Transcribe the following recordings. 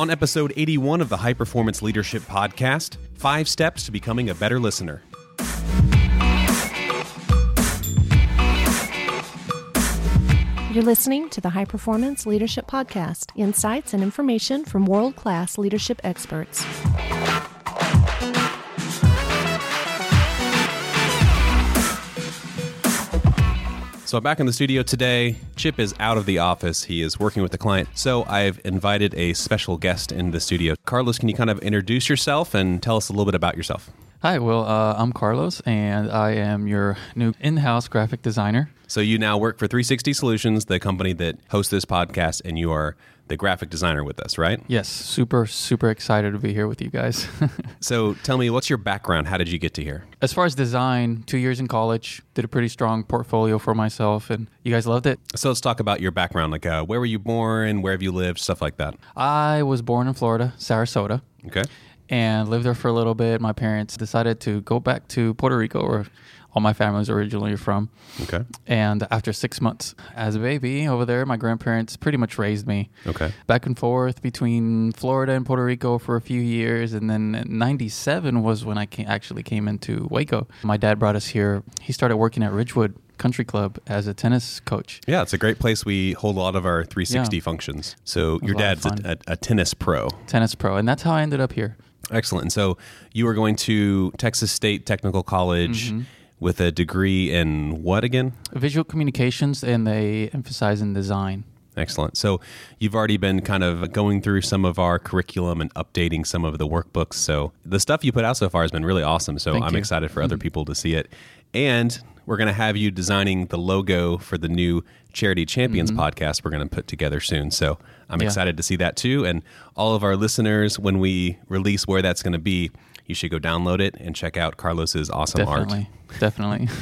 On episode 81 of the High Performance Leadership Podcast, five steps to becoming a better listener. You're listening to the High Performance Leadership Podcast insights and information from world class leadership experts. So I'm back in the studio today. Chip is out of the office. He is working with the client. So I've invited a special guest in the studio. Carlos, can you kind of introduce yourself and tell us a little bit about yourself? Hi, well, uh, I'm Carlos, and I am your new in house graphic designer. So you now work for 360 Solutions, the company that hosts this podcast, and you are the graphic designer with us, right? Yes, super, super excited to be here with you guys. so tell me, what's your background? How did you get to here? As far as design, two years in college, did a pretty strong portfolio for myself, and you guys loved it. So let's talk about your background. Like, uh, where were you born? Where have you lived? Stuff like that. I was born in Florida, Sarasota. Okay. And lived there for a little bit. My parents decided to go back to Puerto Rico, where all my family is originally from. Okay. And after six months as a baby over there, my grandparents pretty much raised me. Okay. Back and forth between Florida and Puerto Rico for a few years. And then 97 was when I came, actually came into Waco. My dad brought us here. He started working at Ridgewood Country Club as a tennis coach. Yeah, it's a great place. We hold a lot of our 360 Yeah. functions. So your dad's a, a, a tennis pro. Tennis pro. And that's how I ended up here. Excellent. And so you were going to Texas State Technical College Mm-hmm. With a degree in what again? Visual communications, and they emphasize in design. Excellent. So you've already been kind of going through some of our curriculum and updating some of the workbooks. So the stuff you put out so far has been really awesome. So Thank I'm you. excited for other people to see it. And we're going to have you designing the logo for the new Charity Champions podcast we're going to put together soon. So I'm Mm-hmm. Yeah. excited to see that too. And all of our listeners, when we release where that's going to be, you should go download it and check out Carlos's awesome art. Definitely. Definitely.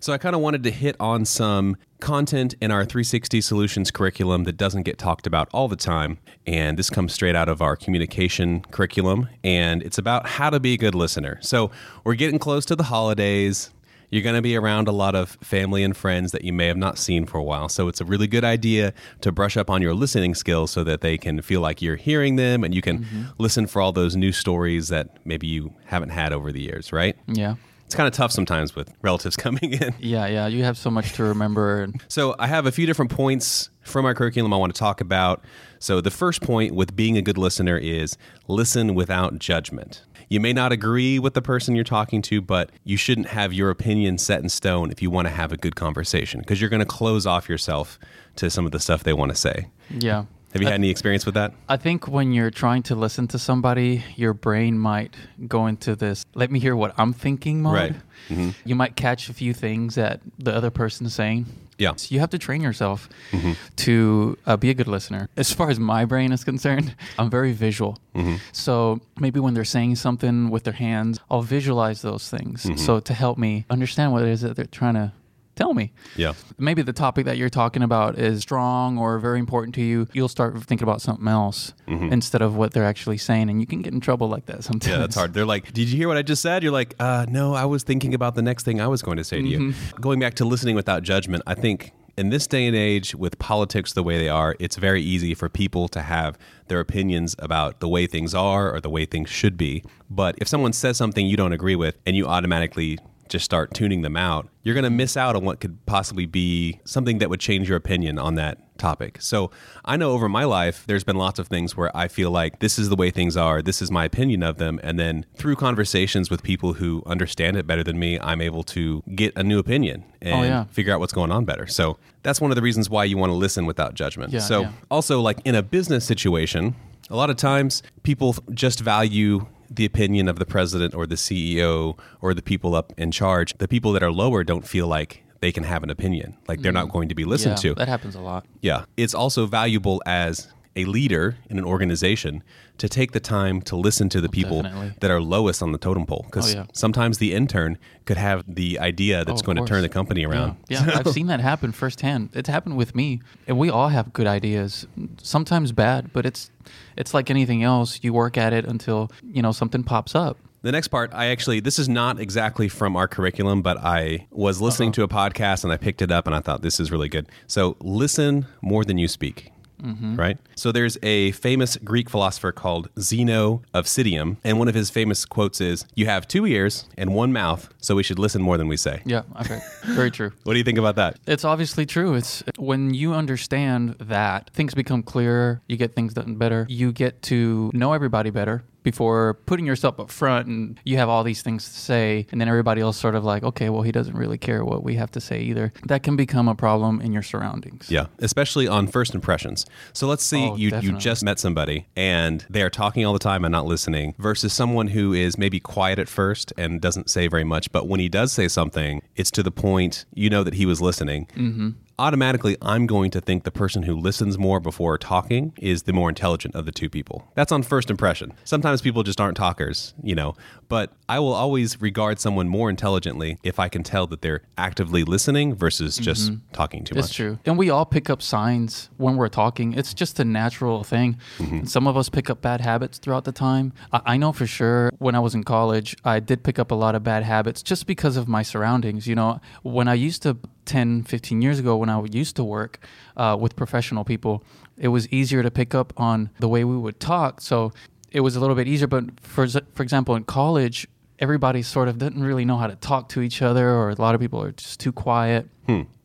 So I kind of wanted to hit on some content in our 360 Solutions curriculum that doesn't get talked about all the time. And this comes straight out of our communication curriculum. And it's about how to be a good listener. So we're getting close to the holidays. You're going to be around a lot of family and friends that you may have not seen for a while. So it's a really good idea to brush up on your listening skills so that they can feel like you're hearing them and you can mm-hmm. listen for all those new stories that maybe you haven't had over the years, right? yeah. It's kind of tough sometimes with relatives coming in. Yeah. Yeah. You have so much to remember. So I have a few different points from our curriculum I want to talk about. So the first point with being a good listener is listen without judgment. You may not agree with the person you're talking to, but you shouldn't have your opinion set in stone if you want to have a good conversation because you're going to close off yourself to some of the stuff they want to say. yeah. Have you had any experience with that? I think when you're trying to listen to somebody, your brain might go into this let me hear what I'm thinking mode. Right. Mm-hmm. You might catch a few things that the other person's saying. Yeah. So you have to train yourself Mm-hmm. to uh, be a good listener. As far as my brain is concerned, I'm very visual. Mm-hmm. So maybe when they're saying something with their hands, I'll visualize those things. Mm-hmm. So to help me understand what it is that they're trying to tell me Yeah. maybe the topic that you're talking about is strong or very important to you, you'll start thinking about something else instead of what they're actually saying, and you can get in trouble like that sometimes. Mm-hmm. Yeah, that's hard. They're like, "Did you hear what I just said?" You're like, uh, "No, I was thinking about the next thing I was going to say to you." Going back to listening without judgment, I think in this day and age, with politics the way they are, it's very easy for people to have their opinions about the way things are or the way things should be. But if someone says something you don't agree with, and you automatically just start tuning them out, you're going to miss out on what could possibly be something that would change your opinion on that topic. So I know over my life, there's been lots of things where I feel like this is the way things are, this is my opinion of them. And then through conversations with people who understand it better than me, I'm able to get a new opinion oh, and Oh, yeah. figure out what's going on better. So that's one of the reasons why you want to listen without judgment. Yeah, so yeah. also, like in a business situation, a lot of times people just value the opinion of the president or the CEO or the people up in charge. The people that are lower don't feel like they can have an opinion, like they're not going to be listened Mm. yeah, to. That happens a lot. Yeah. It's also valuable as a leader in an organization to take the time to listen to the oh, people definitely. that are lowest on the totem pole. Because Oh, yeah. sometimes the intern could have the idea that's Oh, going to turn the company around. Yeah, yeah I've seen that happen firsthand. It's happened with me, and we all have good ideas. Sometimes bad, but it's it's like anything else. You work at it until you know something pops up. The next part, I actually, this is not exactly from our curriculum, but I was listening uh-huh. to a podcast and I picked it up and I thought this is really good. So listen more than you speak. Mm-hmm. right? So there's a famous Greek philosopher called Zeno of Citium, and one of his famous quotes is, "You have two ears and one mouth, so we should listen more than we say." Yeah, okay. Very true. What do you think about that? It's obviously true. It's when you understand that things become clearer, you get things done better, you get to know everybody better before putting yourself up front and you have all these things to say and then everybody else sort of like okay well he doesn't really care what we have to say either that can become a problem in your surroundings Yeah, especially on first impressions. So let's see Oh, you you just met somebody and they are talking all the time and not listening versus someone who is maybe quiet at first and doesn't say very much, but when he does say something, it's to the point you know that he was listening. Mm-hmm. Automatically, I'm going to think the person who listens more before talking is the more intelligent of the two people. That's on first impression. Sometimes people just aren't talkers, you know, but I will always regard someone more intelligently if I can tell that they're actively listening versus just talking too much. It's true. And we all pick up signs when we're talking. It's just a natural thing. Mm-hmm. Some of us pick up bad habits throughout the time. I, I know for sure when I was in college, I did pick up a lot of bad habits just because of my surroundings. You know, when I used to 10, 15 years ago, when I used to work uh, with professional people, it was easier to pick up on the way we would talk. So it was a little bit easier. But for, for example, in college, everybody sort of didn't really know how to talk to each other, or a lot of people are just too quiet.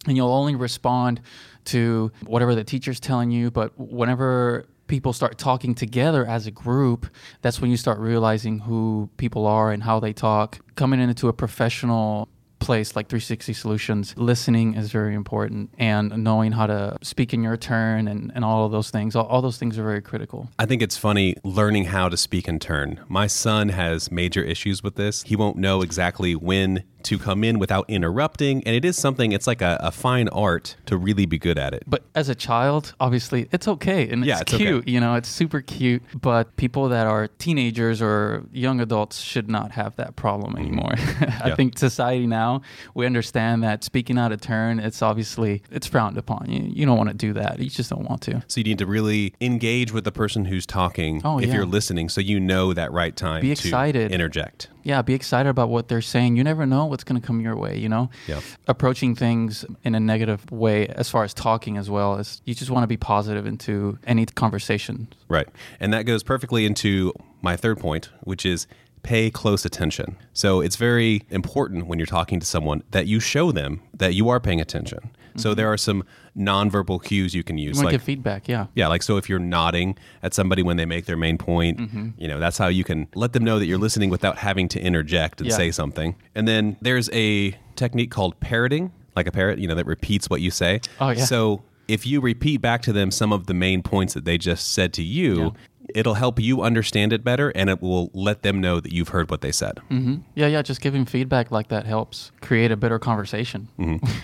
And you'll only respond to whatever the teacher's telling you. But whenever people start talking together as a group, that's when you start realizing who people are and how they talk. Coming into a professional place like 360 Solutions, listening is very important and knowing how to speak in your turn and, and all of those things. All, all those things are very critical. I think it's funny learning how to speak in turn. My son has major issues with this. He won't know exactly when to come in without interrupting. And it is something, it's like a, a fine art to really be good at it. But as a child, obviously, it's okay and Yeah, it's, it's okay. cute. You know, it's super cute. But people that are teenagers or young adults should not have that problem anymore. I Mm-hmm. Yeah. think society now we understand that speaking out of turn, it's obviously it's frowned upon. You you don't want to do that. You just don't want to. So you need to really engage with the person who's talking Oh, if yeah. you're listening so you know that right time Be to excited. interject. Yeah, be excited about what they're saying. You never know what's going to come your way, you know? Yeah. Approaching things in a negative way as far as talking as well as you just want to be positive into any conversation. Right. And that goes perfectly into my third point, which is pay close attention. So it's very important when you're talking to someone that you show them that you are paying attention. So there are some nonverbal cues you can use. to like give feedback, yeah. yeah, like so if you're nodding at somebody when they make their main point, you know, that's how you can let them know that you're listening without having to interject and Yeah. say something. And then there's a technique called parroting, like a parrot, you know, that repeats what you say. Oh, yeah. So if you repeat back to them some of the main points that they just said to you, it'll help you understand it better and it will let them know that you've heard what they said. hmm Yeah, yeah. Just giving feedback like that helps create a better conversation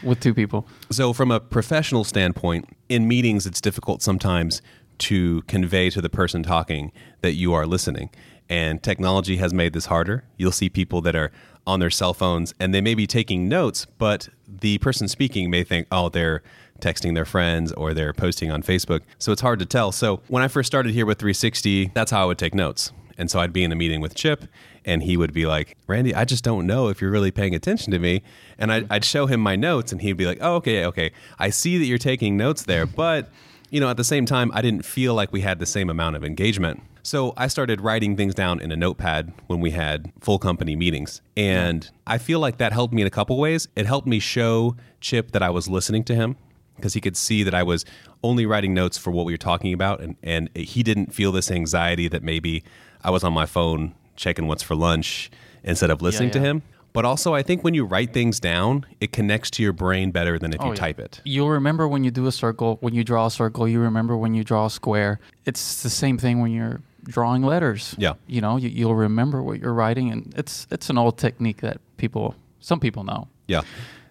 with two people. So, from a professional standpoint, in meetings, it's difficult sometimes to convey to the person talking that you are listening. And technology has made this harder. You'll see people that are on their cell phones and they may be taking notes, but the person speaking may think, oh, they're texting their friends or they're posting on Facebook. So it's hard to tell. So when I first started here with 360, that's how I would take notes. And so I'd be in a meeting with Chip, and he would be like, Randy, I just don't know if you're really paying attention to me. And I'd, I'd show him my notes, and he'd be like, oh, okay, okay. I see that you're taking notes there. But, you know, at the same time, I didn't feel like we had the same amount of engagement. So I started writing things down in a notepad when we had full company meetings. And I feel like that helped me in a couple ways. It helped me show Chip that I was listening to him because he could see that I was only writing notes for what we were talking about, and, and he didn't feel this anxiety that maybe I was on my phone checking what's for lunch instead of listening to yeah. him. But also, I think when you write things down, it connects to your brain better than if oh, you Oh, yeah. type it. You'll remember when you do a circle, when you draw a circle, you remember when you draw a square. It's the same thing when you're drawing letters. Yeah. You know, you, you'll remember what you're writing and it's it's an old technique that people some people know. Yeah.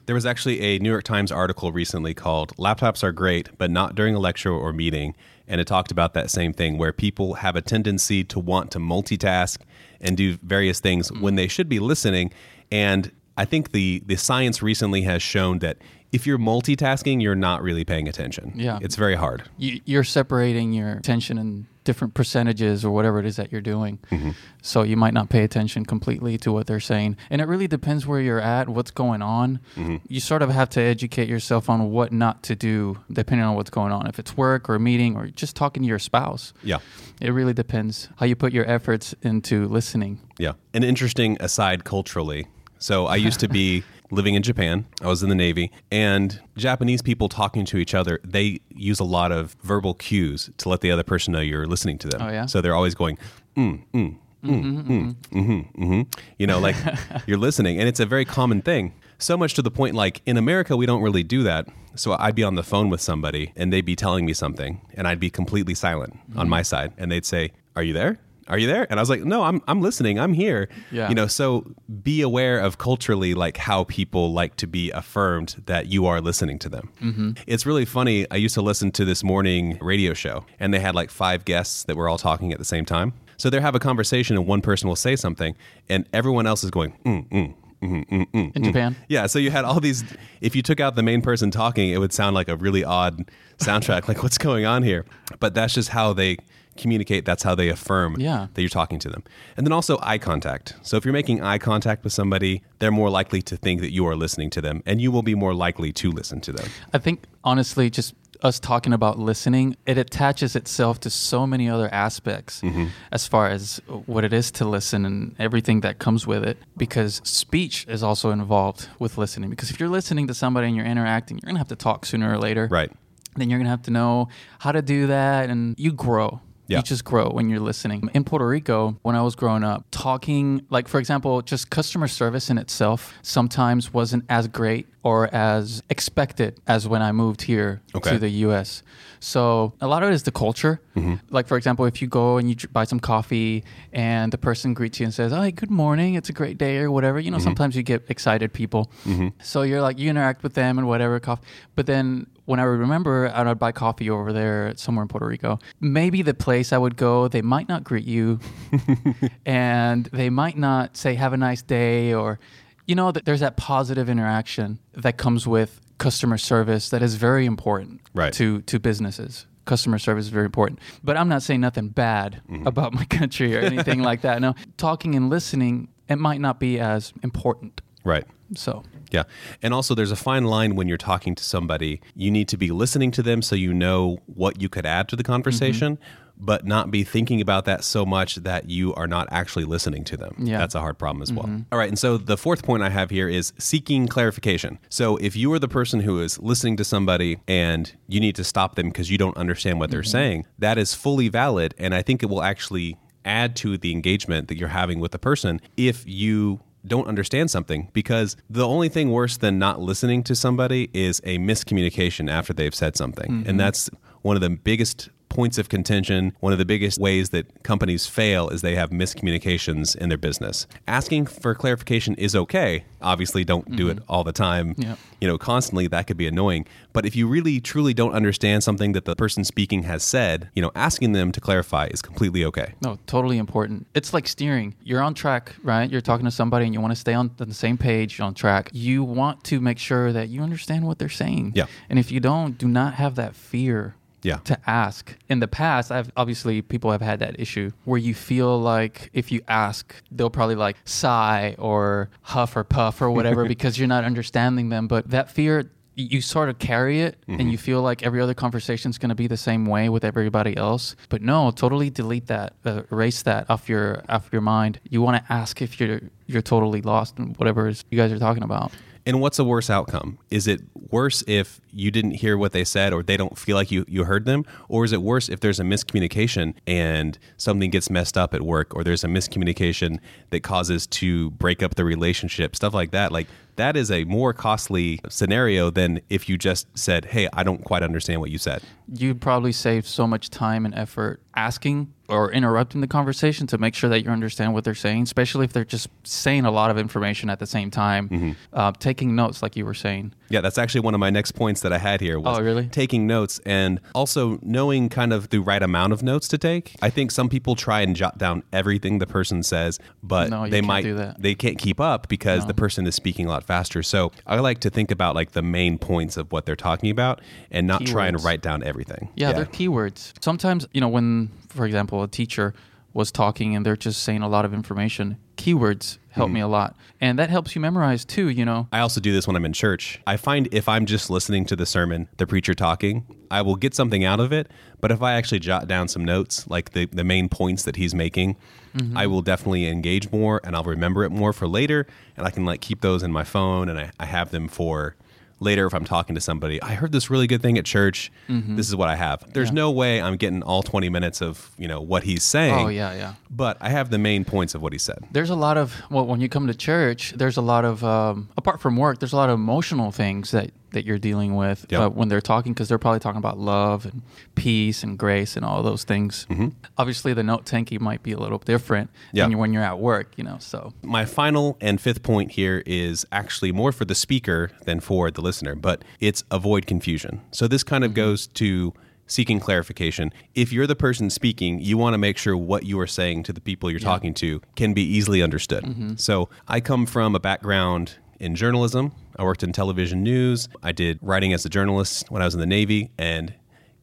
There was actually a New York Times article recently called Laptops Are Great, but not during a lecture or meeting. And it talked about that same thing where people have a tendency to want to multitask and do various things mm. when they should be listening. And I think the, the science recently has shown that if you're multitasking, you're not really paying attention. Yeah. It's very hard. You, you're separating your attention and different percentages or whatever it is that you're doing. Mm-hmm. So you might not pay attention completely to what they're saying. And it really depends where you're at, what's going on. Mm-hmm. You sort of have to educate yourself on what not to do depending on what's going on. If it's work or a meeting or just talking to your spouse. Yeah. It really depends how you put your efforts into listening. Yeah. An interesting aside culturally. So I used to be living in Japan. I was in the Navy, and Japanese people talking to each other, they use a lot of verbal cues to let the other person know you're listening to them. Oh, yeah? So they're always going, mm, mm, mm, mm, mm-hmm, mm-hmm. You know, like you're listening. And it's a very common thing. So much to the point, like in America, we don't really do that. So I'd be on the phone with somebody and they'd be telling me something, and I'd be completely silent on my side. And they'd say, Are you there? Are you there? And I was like, No, I'm, I'm listening. I'm here. Yeah. You know, so be aware of culturally like how people like to be affirmed that you are listening to them. Mm-hmm. It's really funny. I used to listen to this morning radio show, and they had like five guests that were all talking at the same time. So they have a conversation, and one person will say something, and everyone else is going, mm, mm, mm, mm, mm, In Japan? yeah, so you had all these. If you took out the main person talking, it would sound like a really odd soundtrack. like, what's going on here? But that's just how they communicate. That's how they affirm Yeah. that you're talking to them. And then also eye contact. So if you're making eye contact with somebody, they're more likely to think that you are listening to them, and you will be more likely to listen to them. I think honestly, just us talking about listening, it attaches itself to so many other aspects mm-hmm. as far as what it is to listen and everything that comes with it. Because speech is also involved with listening. Because if you're listening to somebody and you're interacting, you're gonna have to talk sooner or later. Right. Then you're gonna have to know how to do that, and you grow. Yeah. You just grow when you're listening. In Puerto Rico, when I was growing up, talking, like for example, just customer service in itself sometimes wasn't as great or as expected as when I moved here Okay. to the US. So a lot of it is the culture. Mm-hmm. Like for example, if you go and you buy some coffee and the person greets you and says, "Hi, good morning. It's a great day," or whatever. You know, mm-hmm. sometimes you get excited people. Mm-hmm. So you're like you interact with them and whatever coffee. But then when I would remember, I would buy coffee over there somewhere in Puerto Rico. Maybe the place I would go, they might not greet you, and they might not say "Have a nice day" or, you know, that there's that positive interaction that comes with customer service that is very important Right. to to businesses. Customer service is very important. But I'm not saying nothing bad Mm-hmm. about my country or anything like that. No, talking and listening, it might not be as important. Right. So, Yeah. And also, there's a fine line when you're talking to somebody. You need to be listening to them so you know what you could add to the conversation, Mm-hmm. but not be thinking about that so much that you are not actually listening to them. Yeah. Mm-hmm. That's a hard problem as well. All right. And so, the fourth point I have here is seeking clarification. So, if you are the person who is listening to somebody and you need to stop them because you don't understand what they're Mm-hmm. saying, that is fully valid. And I think it will actually add to the engagement that you're having with the person if you don't understand something because the only thing worse than not listening to somebody is a miscommunication after they've said something. And mm-hmm. that's one of the biggest points of contention. One of the biggest ways that companies fail is they have miscommunications in their business. Asking for clarification is okay. Obviously, don't do it mm-hmm. all the time. Yep. You know, constantly that could be annoying. But if you really truly don't understand something that the person speaking has said, you know, asking them to clarify is completely okay. no, totally important. It's like steering. You're on track, right? You're talking to somebody and you want to stay on the same page on track. You want to make sure that you understand what they're saying. Yeah. And if you don't, do not have that fear Yeah. to ask. In the past, I've obviously people have had that issue where you feel like if you ask, they'll probably like sigh or huff or puff or whatever because you're not understanding them. But that fear, you sort of carry it and you feel like every other conversation is going to be the same way with everybody else. But no, totally delete that, uh, erase that off your off your mind. You want to ask if you're you're totally lost in whatever is you guys are talking about. And what's a worse outcome? Is it worse if you didn't hear what they said or they don't feel like you, you heard them? Or is it worse if there's a miscommunication and something gets messed up at work or there's a miscommunication that causes to break up the relationship, stuff like that? Like, that is a more costly scenario than if you just said, Hey, I don't quite understand what you said. you'd probably save so much time and effort asking or interrupting the conversation to make sure that you understand what they're saying, especially if they're just saying a lot of information at the same time. Mm-hmm. Uh, taking notes, like you were saying. Yeah, that's actually one of my next points that I had here was Oh, really? taking notes and also knowing kind of the right amount of notes to take. I think some people try and jot down everything the person says, but No, they might do that. they can't keep up because the person is speaking a lot faster. So I like to think about like the main points of what they're talking about and not try and write down everything. Yeah, they're keywords. Sometimes, you know, when, for example, a teacher was talking and they're just saying a lot of information, keywords help Mm-hmm. me a lot. And that helps you memorize too, you know. I also do this when I'm in church. I find if I'm just listening to the sermon, the preacher talking, I will get something out of it. But if I actually jot down some notes, like the, the main points that he's making, Mm-hmm. I will definitely engage more and I'll remember it more for later. And I can like keep those in my phone and I, I have them for later if I'm talking to somebody. I heard this really good thing at church. Mm-hmm. This is what I have. There's no way I'm getting all 20 minutes of, you know, what he's saying. Oh, yeah, yeah. But I have the main points of what he said. There's a lot of, well, when you come to church, there's a lot of, um, apart from work, there's a lot of emotional things that, that you're dealing with Yep. uh, when they're talking because they're probably talking about love and peace and grace and all those things. Mm-hmm. Obviously, the note taking might be a little different Yeah. than when you're at work, you know, so. My final and fifth point here is actually more for the speaker than for the listener, but it's avoid confusion. So this kind of goes to seeking clarification. If you're the person speaking, you want to make sure what you are saying to the people you're talking to can be easily understood. So I come from a background in journalism. I worked in television news. I did writing as a journalist when I was in the Navy and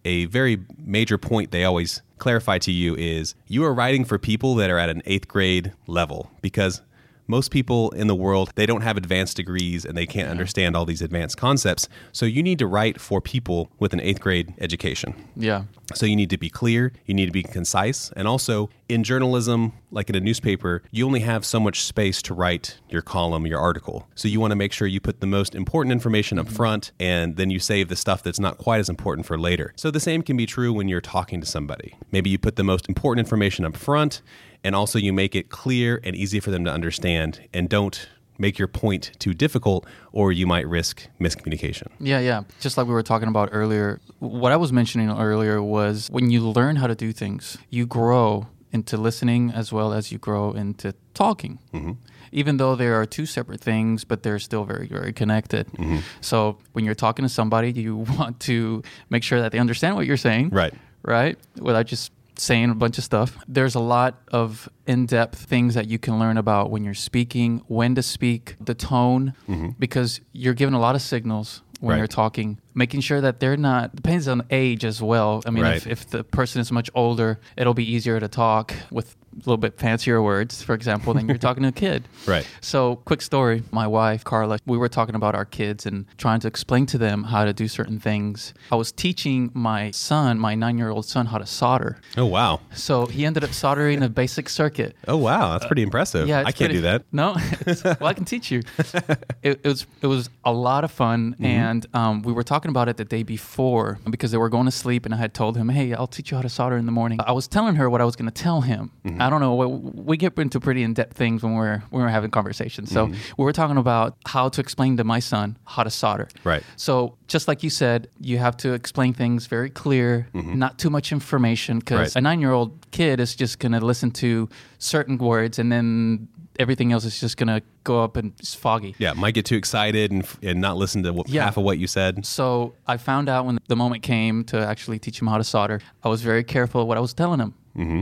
a very major point they always clarify to you is you are writing for people that are at an eighth grade level because most people in the world they don't have advanced degrees and they can't understand all these advanced concepts so you need to write for people with an eighth grade education Yeah. so you need to be clear, you need to be concise, and also in journalism, like in a newspaper, you only have so much space to write your column, your article. So you want to make sure you put the most important information up mm-hmm. front and then you save the stuff that's not quite as important for later. So the same can be true when you're talking to somebody. Maybe you put the most important information up front and also you make it clear and easy for them to understand and don't make your point too difficult or you might risk miscommunication. Yeah, yeah. Just like we were talking about earlier, what I was mentioning earlier was when you learn how to do things, you grow into listening as well as you grow into talking. Mm-hmm. Even though there are two separate things, but they're still very, very connected. Mm-hmm. So when you're talking to somebody, you want to make sure that they understand what you're saying. Right. Right? Without just saying a bunch of stuff. There's a lot of in depth things that you can learn about when you're speaking, when to speak, the tone, mm-hmm. because you're given a lot of signals when Right. you're talking, making sure that they're not, depends on age as well. I mean, if, Right. if the person is much older, it'll be easier to talk with little bit fancier words, for example, than you're talking to a kid. Right. So, quick story. My wife, Carla, we were talking about our kids and trying to explain to them how to do certain things. I was teaching my son, my nine year old son, how to solder. Oh wow. So, he ended up soldering a basic circuit. Oh wow, that's pretty impressive. Yeah, I can't pretty- do that. No, well, I can teach you. it, it was it was a lot of fun, Mm-hmm. and um, we were talking about it the day before because they were going to sleep, and I had told him, "Hey, I'll teach you how to solder in the morning." I was telling her what I was going to tell him. Mm-hmm. I don't know. We, we get into pretty in depth things when we're when we're having conversations. So Mm-hmm. we were talking about how to explain to my son how to solder. Right. So just like you said, you have to explain things very clear, not too much information, because Mm-hmm. Right. a nine-year-old kid is just going to listen to certain words, and then everything else is just going to go up and it's foggy. Yeah, might get too excited and, and not listen to what, Yeah. half of what you said. So I found out when the moment came to actually teach him how to solder, I was very careful of what I was telling him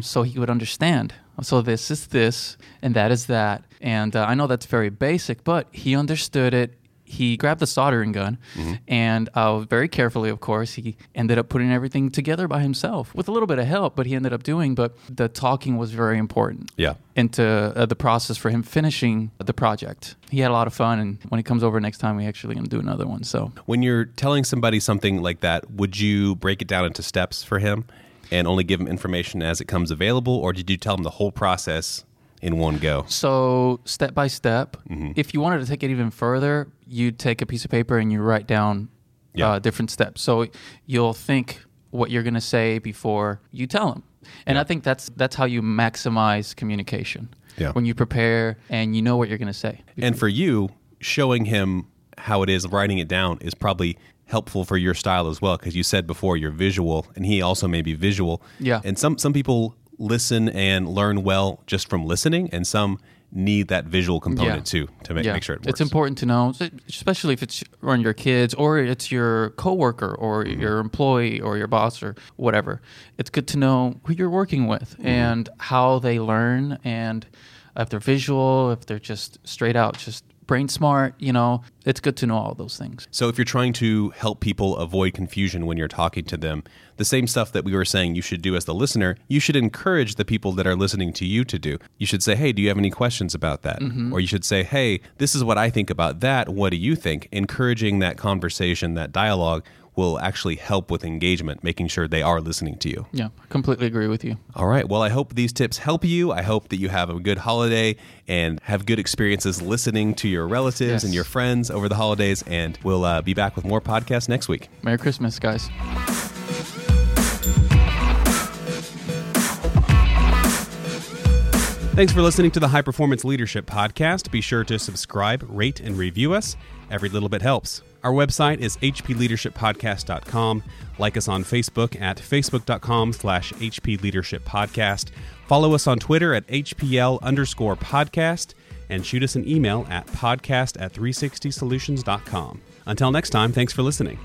so he would understand. So this is this and that is that. And uh, I know that's very basic, but he understood it. He grabbed the soldering gun and uh, very carefully, of course, he ended up putting everything together by himself with a little bit of help, but he ended up doing. But the talking was very important Yeah. into uh, the process for him finishing the project. He had a lot of fun, and when he comes over next time, we actually to do another one. So When you're telling somebody something like that, would you break it down into steps for him and only give them information as it comes available, or did you tell them the whole process in one go? So step by step, Mm-hmm. if you wanted to take it even further, you'd take a piece of paper and you write down Yeah. uh, different steps. So you'll think what you're going to say before you tell them. And I think that's that's how you maximize communication. Yeah. When you prepare and you know what you're going to say. And for you, showing him how it is, writing it down is probably helpful for your style as well, because you said before you're visual, and he also may be visual. Yeah. And some some people listen and learn well just from listening, and some need that visual component Yeah. too to make, Yeah. make sure it works. It's important to know, especially if it's on your kids or it's your coworker or Mm-hmm. your employee or your boss or whatever. It's good to know who you're working with Mm-hmm. and how they learn and if they're visual, if they're just straight out, just brain smart, you know, it's good to know all those things. So if you're trying to help people avoid confusion when you're talking to them, the same stuff that we were saying you should do as the listener, you should encourage the people that are listening to you to do. You should say, "Hey, do you have any questions about that?" Mm-hmm. Or you should say, "Hey, this is what I think about that. What do you think?" Encouraging that conversation, that dialogue will actually help with engagement, making sure they are listening to you. Yeah, completely agree with you. All right. Well, I hope these tips help you. I hope that you have a good holiday and have good experiences listening to your relatives Yes. and your friends over the holidays. And we'll uh, be back with more podcasts next week. Merry Christmas, guys. Thanks for listening to the High Performance Leadership Podcast. Be sure to subscribe, rate, and review us. Every little bit helps. Our website is hpleadershippodcast.com. Like us on Facebook at facebook.com slash hpleadershippodcast. Follow us on Twitter at hpl underscore podcast. And shoot us an email at podcast at 360solutions.com. Until next time, thanks for listening.